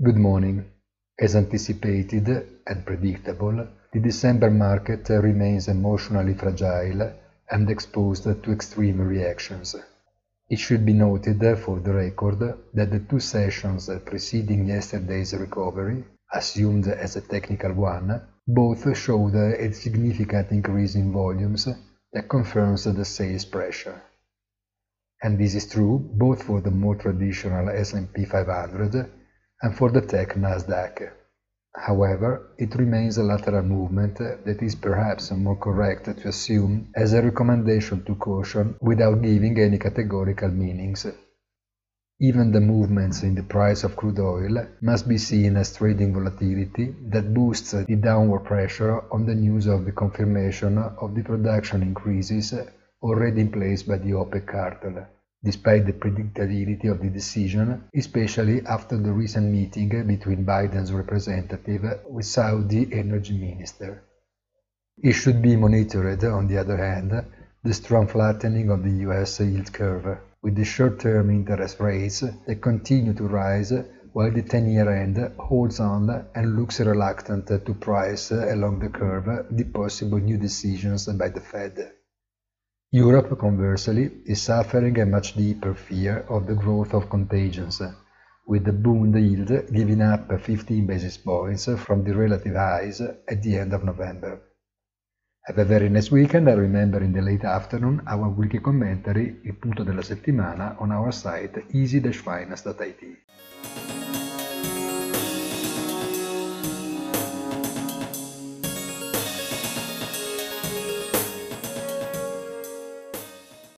Good morning. As anticipated and predictable, the December market remains emotionally fragile and exposed to extreme reactions. It should be noted, for the record, that the two sessions preceding yesterday's recovery, assumed as a technical one, both showed a significant increase in volumes that confirms the sales pressure. And this is true both for the more traditional S&P 500 and for the tech Nasdaq. However, it remains a lateral movement that is perhaps more correct to assume as a recommendation to caution without giving any categorical meanings. Even the movements in the price of crude oil must be seen as trading volatility that boosts the downward pressure on the news of the confirmation of the production increases already in place by the OPEC cartel despite the predictability of the decision, especially after the recent meeting between Biden's representative with Saudi energy minister. It should be monitored, on the other hand, the strong flattening of the US yield curve, with the short-term interest rates that continue to rise while the 10-year end holds on and looks reluctant to price along the curve the possible new decisions by the Fed. Europe, conversely, is suffering a much deeper fear of the growth of contagions, with the Bund yield giving up 15 basis points from the relative highs at the end of November. Have a very nice weekend and remember in the late afternoon our weekly commentary, il punto della settimana, on our site easy-finance.it.